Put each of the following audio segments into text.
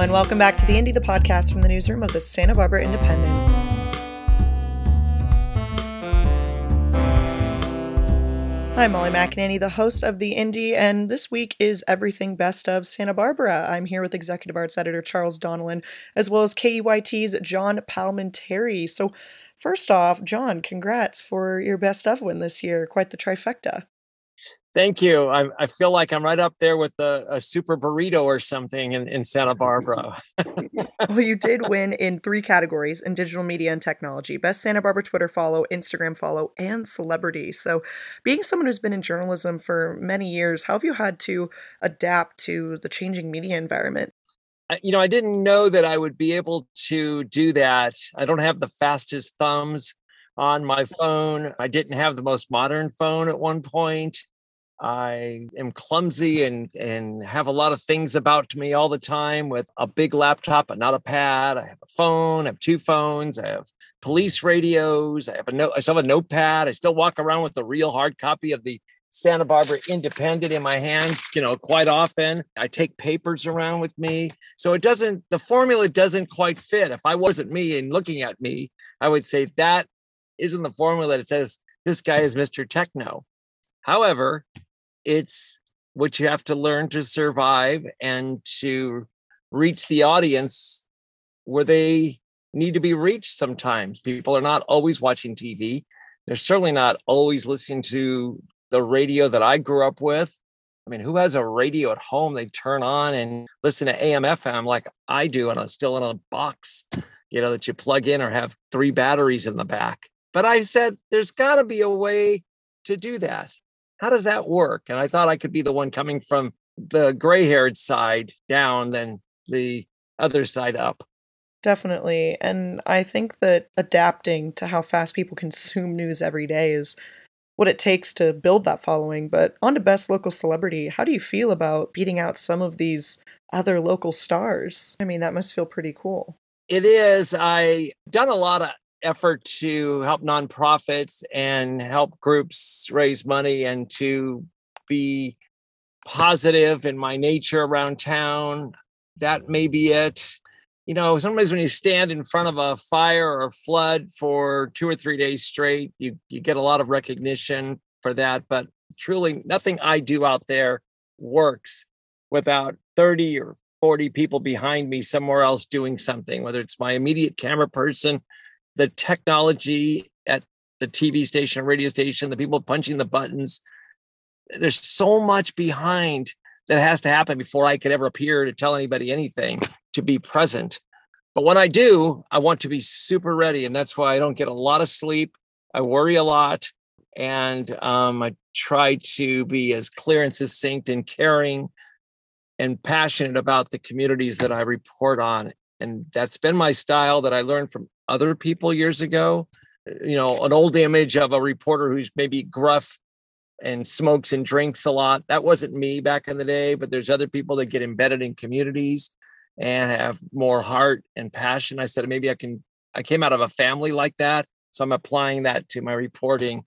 And welcome back to the Indy, the podcast from the newsroom of the Santa Barbara Independent. I'm Molly McAnany, the host of the Indy, and this week is Everything Best of Santa Barbara. I'm here with Executive Arts Editor Charles Donelan, as well as KEYT's John Palminteri. So, first off, John, congrats for your Best of win this year. Quite the trifecta. Thank you. I, I feel like I'm right up there with a, a super burrito or something in, in Santa Barbara. well, you did win in three categories in digital media and technology best Santa Barbara Twitter follow, Instagram follow, and celebrity. So, being someone who's been in journalism for many years, how have you had to adapt to the changing media environment? You know, I didn't know that I would be able to do that. I don't have the fastest thumbs on my phone. I didn't have the most modern phone at one point. I am clumsy and and have a lot of things about me all the time with a big laptop but not a pad. I have a phone, I have two phones, I have police radios, I have a note, I still have a notepad. I still walk around with a real hard copy of the Santa Barbara Independent in my hands, you know, quite often. I take papers around with me. So it doesn't, the formula doesn't quite fit. If I wasn't me and looking at me, I would say that isn't the formula that says this guy is Mr. Techno. However, it's what you have to learn to survive and to reach the audience where they need to be reached sometimes. People are not always watching TV. They're certainly not always listening to the radio that I grew up with. I mean, who has a radio at home they turn on and listen to AM FM like I do, and I'm still in a box, you know, that you plug in or have three batteries in the back. But I said, there's got to be a way to do that how does that work? And I thought I could be the one coming from the gray haired side down than the other side up. Definitely. And I think that adapting to how fast people consume news every day is what it takes to build that following. But on to Best Local Celebrity, how do you feel about beating out some of these other local stars? I mean, that must feel pretty cool. It is. I done a lot of effort to help nonprofits and help groups raise money and to be positive in my nature around town. That may be it. You know, sometimes when you stand in front of a fire or a flood for two or three days straight, you, you get a lot of recognition for that. But truly, nothing I do out there works without 30 or 40 people behind me somewhere else doing something, whether it's my immediate camera person the technology at the TV station, radio station, the people punching the buttons. There's so much behind that has to happen before I could ever appear to tell anybody anything to be present. But when I do, I want to be super ready. And that's why I don't get a lot of sleep. I worry a lot. And um, I try to be as clear and succinct and caring and passionate about the communities that I report on. And that's been my style that I learned from other people years ago. You know, an old image of a reporter who's maybe gruff and smokes and drinks a lot. That wasn't me back in the day, but there's other people that get embedded in communities and have more heart and passion. I said maybe I can I came out of a family like that, so I'm applying that to my reporting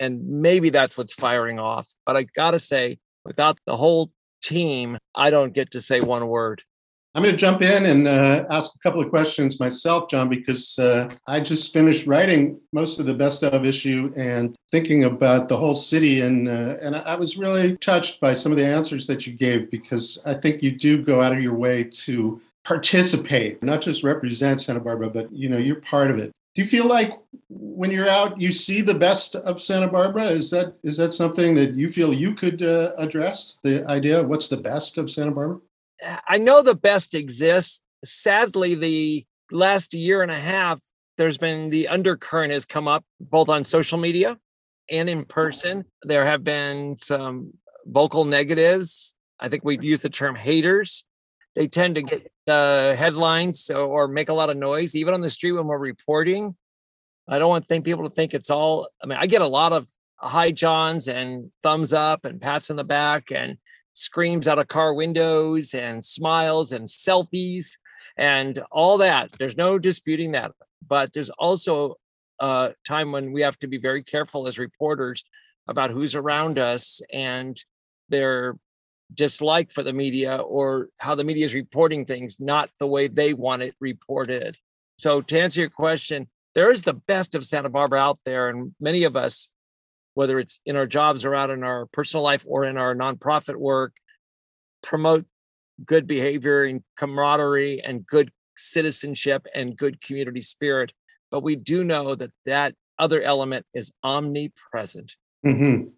and maybe that's what's firing off. But I got to say without the whole team, I don't get to say one word. I'm going to jump in and uh, ask a couple of questions myself, John, because uh, I just finished writing most of the best of issue and thinking about the whole city, and uh, and I was really touched by some of the answers that you gave because I think you do go out of your way to participate, not just represent Santa Barbara, but you know you're part of it. Do you feel like when you're out, you see the best of Santa Barbara? Is that is that something that you feel you could uh, address? The idea, of what's the best of Santa Barbara? I know the best exists. Sadly, the last year and a half, there's been the undercurrent has come up both on social media and in person. There have been some vocal negatives. I think we've used the term haters. They tend to get uh, headlines or make a lot of noise, even on the street when we're reporting. I don't want think people to think it's all. I mean, I get a lot of high johns and thumbs up and pats on the back and screams out of car windows and smiles and selfies and all that. There's no disputing that. But there's also a time when we have to be very careful as reporters about who's around us and their dislike for the media or how the media is reporting things, not the way they want it reported. So, to answer your question, there is the best of Santa Barbara out there. And many of us, whether it's in our jobs or out in our personal life or in our nonprofit work, promote good behavior and camaraderie and good citizenship and good community spirit. But we do know that that other element is omnipresent. Mm-hmm.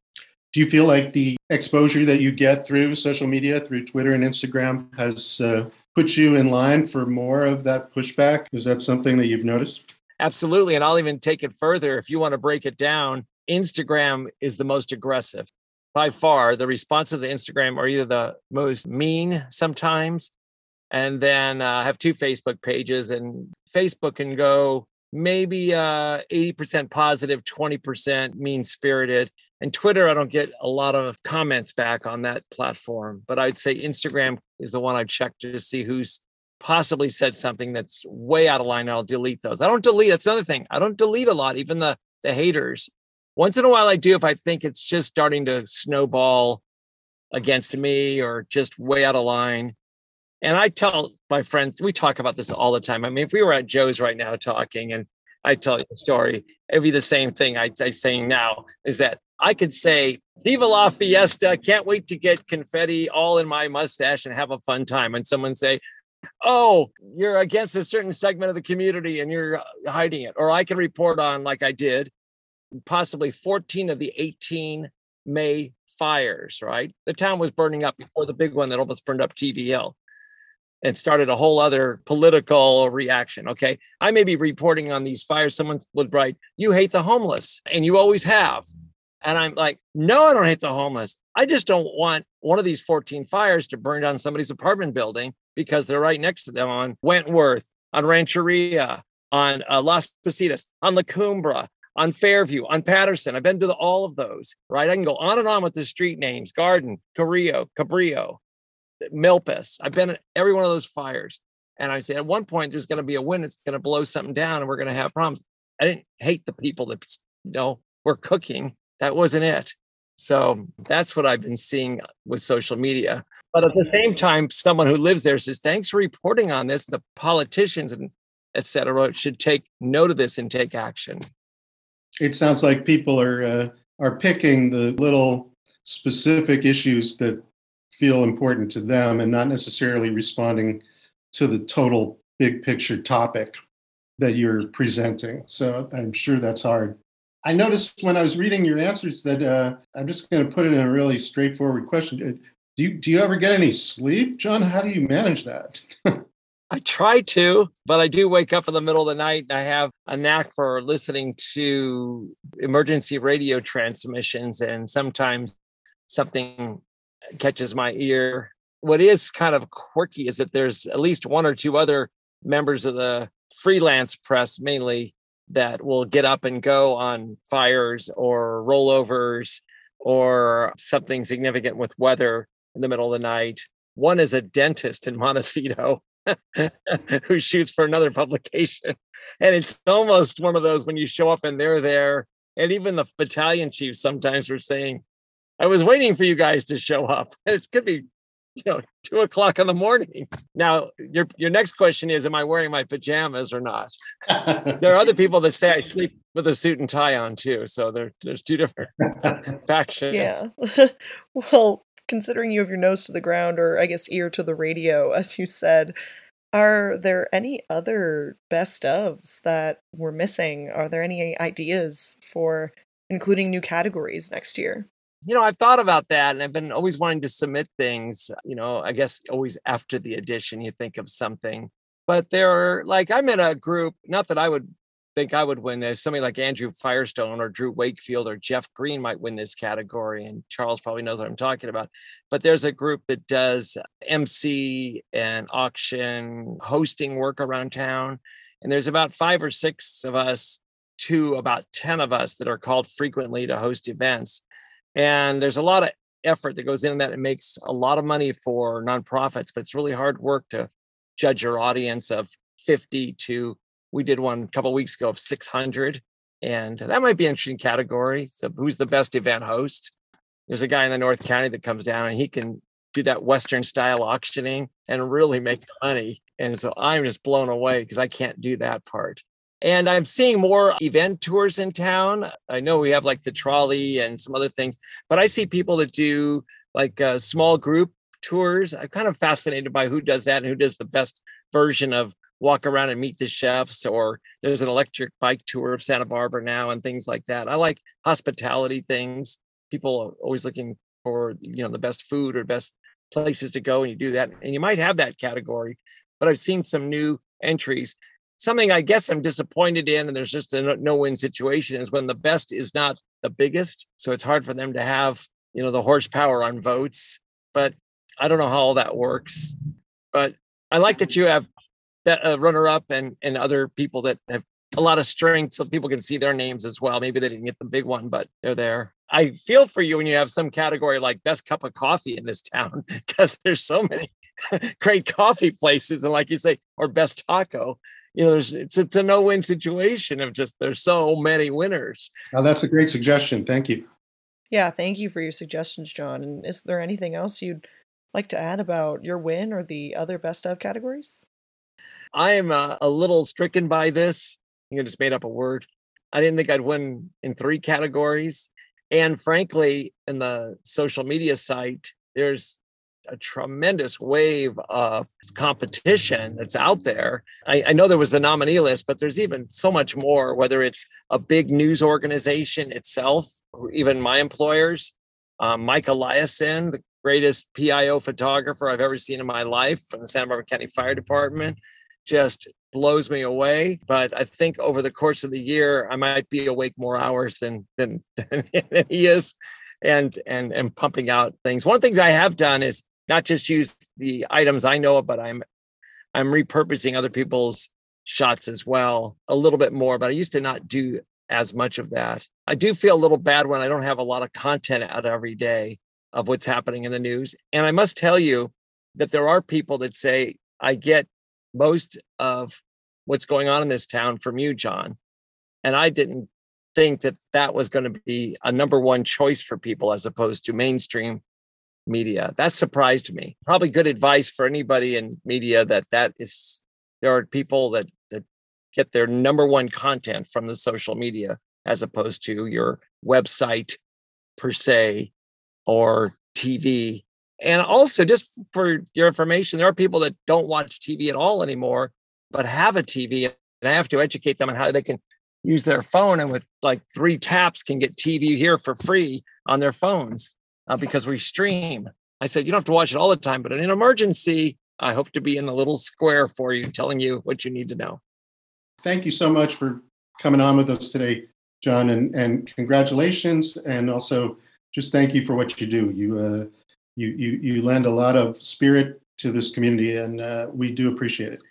Do you feel like the exposure that you get through social media, through Twitter and Instagram, has uh, put you in line for more of that pushback? Is that something that you've noticed? Absolutely. And I'll even take it further. If you want to break it down, Instagram is the most aggressive by far. The responses to Instagram are either the most mean sometimes, and then uh, I have two Facebook pages, and Facebook can go maybe uh, 80% positive, 20% mean spirited. And Twitter, I don't get a lot of comments back on that platform, but I'd say Instagram is the one I check to see who's possibly said something that's way out of line, and I'll delete those. I don't delete. That's another thing. I don't delete a lot, even the the haters. Once in a while, I do if I think it's just starting to snowball against me or just way out of line. And I tell my friends, we talk about this all the time. I mean, if we were at Joe's right now talking and I tell you a story, it'd be the same thing I'd say saying now is that I could say, Viva la fiesta, can't wait to get confetti all in my mustache and have a fun time. And someone say, oh, you're against a certain segment of the community and you're hiding it. Or I can report on, like I did, possibly 14 of the 18 May fires, right? The town was burning up before the big one that almost burned up TV Hill and started a whole other political reaction. Okay. I may be reporting on these fires. Someone would write, You hate the homeless, and you always have. And I'm like, No, I don't hate the homeless. I just don't want one of these 14 fires to burn down somebody's apartment building because they're right next to them on Wentworth, on Rancheria, on uh, Las Positas, on La Cumbre, on Fairview, on Patterson. I've been to the, all of those, right? I can go on and on with the street names Garden, Carrillo, Cabrillo, Milpas. I've been at every one of those fires. And I say at one point, there's going to be a wind, it's going to blow something down and we're going to have problems. I didn't hate the people that, you know, were cooking. That wasn't it. So that's what I've been seeing with social media. But at the same time, someone who lives there says, thanks for reporting on this. The politicians and et cetera should take note of this and take action. It sounds like people are uh, are picking the little specific issues that feel important to them and not necessarily responding to the total big picture topic that you're presenting. So I'm sure that's hard. I noticed when I was reading your answers that uh, I'm just going to put it in a really straightforward question. Do you, do you ever get any sleep, John? How do you manage that? I try to, but I do wake up in the middle of the night and I have a knack for listening to emergency radio transmissions, and sometimes something catches my ear. What is kind of quirky is that there's at least one or two other members of the freelance press, mainly, that will get up and go on fires or rollovers or something significant with weather in the middle of the night. One is a dentist in Montecito who shoots for another publication. And it's almost one of those when you show up and they're there. And even the battalion chiefs sometimes were saying, I was waiting for you guys to show up. It could be, you know, two o'clock in the morning. Now, your your next question is, am I wearing my pajamas or not? there are other people that say I sleep with a suit and tie on too. So there, there's two different factions. Yeah. well, considering you have your nose to the ground, or I guess ear to the radio, as you said, are there any other best ofs that we're missing? Are there any ideas for including new categories next year? You know, I've thought about that and I've been always wanting to submit things. You know, I guess always after the edition, you think of something. But there are like, I'm in a group, not that I would think I would win this. Somebody like Andrew Firestone or Drew Wakefield or Jeff Green might win this category. And Charles probably knows what I'm talking about. But there's a group that does MC and auction hosting work around town. And there's about five or six of us to about 10 of us that are called frequently to host events. And there's a lot of effort that goes in that. It makes a lot of money for nonprofits, but it's really hard work to judge your audience of 50 to we did one a couple weeks ago of 600 and that might be an interesting category so who's the best event host there's a guy in the north county that comes down and he can do that Western style auctioning and really make money. And so I'm just blown away because I can't do that part. And I'm seeing more event tours in town. I know we have like the trolley and some other things, but I see people that do like a small group tours. I'm kind of fascinated by who does that and who does the best version of walk around and meet the chefs or there's an electric bike tour of Santa Barbara now and things like that. I like hospitality things. People are always looking for, you know, the best food or best places to go and you do that and you might have that category, but I've seen some new entries something I guess I'm disappointed in, and there's just a no win situation, is when the best is not the biggest. So it's hard for them to have, you know, the horsepower on votes. But I don't know how all that works. But I like that you have uh, runner up and and other people that have a lot of strength so people can see their names as well. Maybe they didn't get the big one, but they're there. I feel for you when you have some category like best cup of coffee in this town because there's so many great coffee places and like you say, or best taco you know, there's it's it's a no-win situation of just there's so many winners. Oh, that's a great suggestion. Thank you. Yeah, thank you for your suggestions, John. And is there anything else you'd like to add about your win or the other best of categories? I am uh, a little stricken by this. You just made up a word. I didn't think I'd win in three categories. And frankly, in the social media site, there's a tremendous wave of competition that's out there. I, I, know there was the nominee list, but there's even so much more, whether it's a big news organization itself, or even my employers. Um, Mike Eliason, the greatest PIO photographer I've ever seen in my life from the Santa Barbara County Fire Department, just blows me away. But I think over the course of the year, I might be awake more hours than than, than he is and and and pumping out things. One of the things I have done is not just use the items I know, of, but I'm I'm repurposing other people's shots as well a little bit more. But I used to not do as much of that. I do feel a little bad when I don't have a lot of content out every day of what's happening in the news. And I must tell you that there are people that say I get most of what's going on in this town from you, John. And I didn't think that that was going to be a number one choice for people as opposed to mainstream media. That surprised me. Probably good advice for anybody in media that that is there are people that that get their number one content from the social media as opposed to your website per se or TV. And also just for your information, there are people that don't watch TV at all anymore, but have a TV and I have to educate them on how they can use their phone and with like three taps can get TV here for free on their phones uh, because we stream. I said, you don't have to watch it all the time, but in an emergency, I hope to be in the little square for you, telling you what you need to know. Thank you so much for coming on with us today, John, and, and congratulations. And also just thank you for what you do. You, uh, you, you, you lend a lot of spirit to this community and uh, we do appreciate it.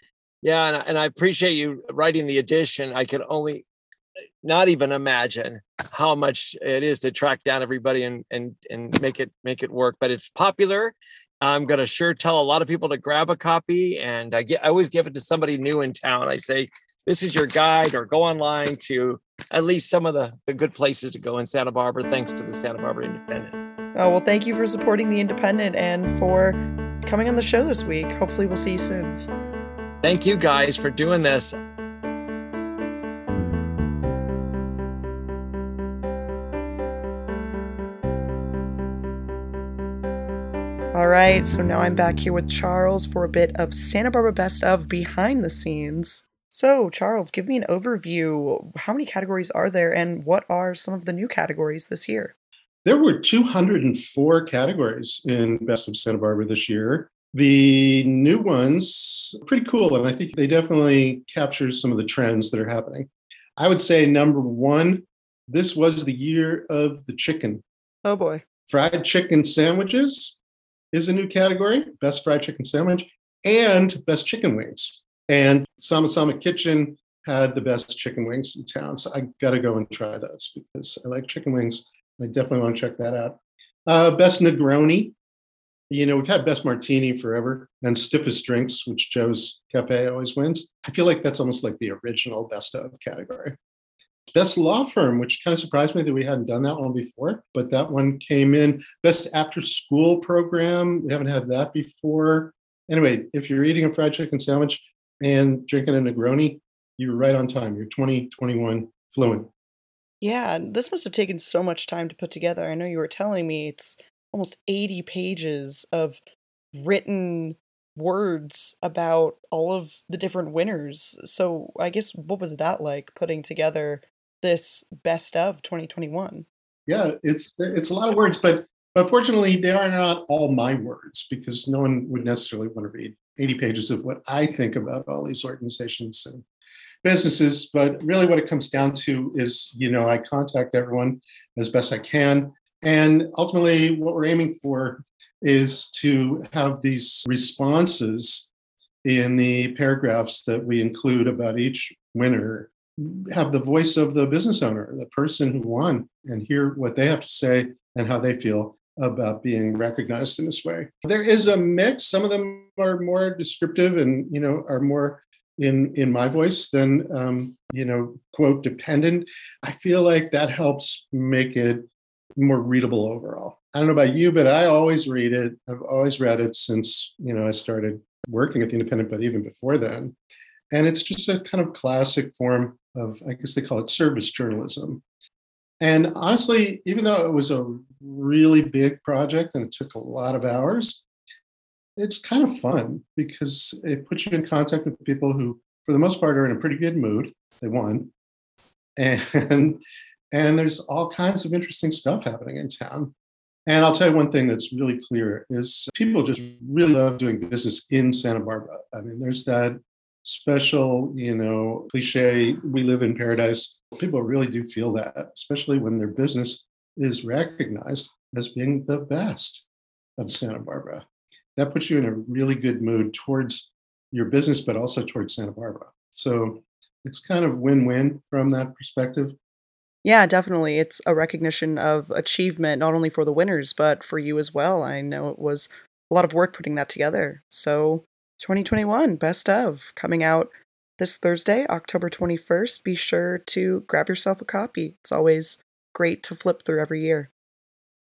Yeah. And, and I appreciate you writing the edition. I could only not even imagine how much it is to track down everybody and and and make it make it work. But it's popular. I'm gonna sure tell a lot of people to grab a copy, and I get I always give it to somebody new in town. I say this is your guide, or go online to at least some of the the good places to go in Santa Barbara. Thanks to the Santa Barbara Independent. Oh well, thank you for supporting the Independent and for coming on the show this week. Hopefully, we'll see you soon. Thank you guys for doing this. All right, so now I'm back here with Charles for a bit of Santa Barbara Best of behind the scenes. So, Charles, give me an overview. How many categories are there, and what are some of the new categories this year? There were 204 categories in Best of Santa Barbara this year. The new ones pretty cool, and I think they definitely capture some of the trends that are happening. I would say number one, this was the year of the chicken. Oh boy. Fried chicken sandwiches is a new category best fried chicken sandwich and best chicken wings. And Sama Sama Kitchen had the best chicken wings in town. So I got to go and try those because I like chicken wings. I definitely want to check that out. Uh, best Negroni. You know, we've had best martini forever and stiffest drinks, which Joe's Cafe always wins. I feel like that's almost like the original best of category. Best law firm, which kind of surprised me that we hadn't done that one before, but that one came in. Best after school program, we haven't had that before. Anyway, if you're eating a fried chicken sandwich and drinking a Negroni, you're right on time. You're 2021 fluent. Yeah, this must have taken so much time to put together. I know you were telling me it's almost 80 pages of written words about all of the different winners. So, I guess what was that like putting together this best of 2021? Yeah, it's it's a lot of words, but but fortunately they are not all my words because no one would necessarily want to read 80 pages of what I think about all these organizations and businesses. But really, what it comes down to is, you know, I contact everyone as best I can. And ultimately, what we're aiming for is to have these responses in the paragraphs that we include about each winner have the voice of the business owner, the person who won, and hear what they have to say and how they feel about being recognized in this way. There is a mix. Some of them are more descriptive and you know are more in in my voice than um, you know quote dependent. I feel like that helps make it more readable overall. I don't know about you, but I always read it. I've always read it since you know I started working at the Independent, but even before then. And it's just a kind of classic form of, I guess they call it service journalism. And honestly, even though it was a really big project and it took a lot of hours, it's kind of fun because it puts you in contact with people who, for the most part, are in a pretty good mood. They won. And and there's all kinds of interesting stuff happening in town. And I'll tell you one thing that's really clear is people just really love doing business in Santa Barbara. I mean, there's that special, you know, cliche, we live in paradise. People really do feel that, especially when their business is recognized as being the best of Santa Barbara. That puts you in a really good mood towards your business, but also towards Santa Barbara. So it's kind of win win from that perspective. Yeah, definitely. It's a recognition of achievement, not only for the winners, but for you as well. I know it was a lot of work putting that together. So, 2021, best of, coming out this Thursday, October 21st. Be sure to grab yourself a copy. It's always great to flip through every year.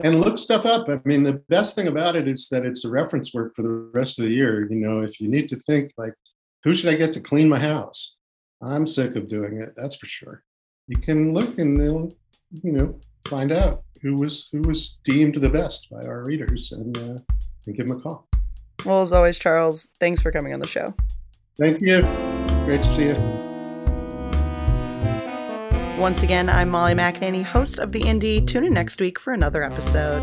And look stuff up. I mean, the best thing about it is that it's a reference work for the rest of the year. You know, if you need to think, like, who should I get to clean my house? I'm sick of doing it, that's for sure you can look and they'll, you know, find out who was who was deemed the best by our readers and, uh, and give them a call. Well, as always, Charles, thanks for coming on the show. Thank you. Great to see you. Once again, I'm Molly McAnany, host of The Indy. Tune in next week for another episode.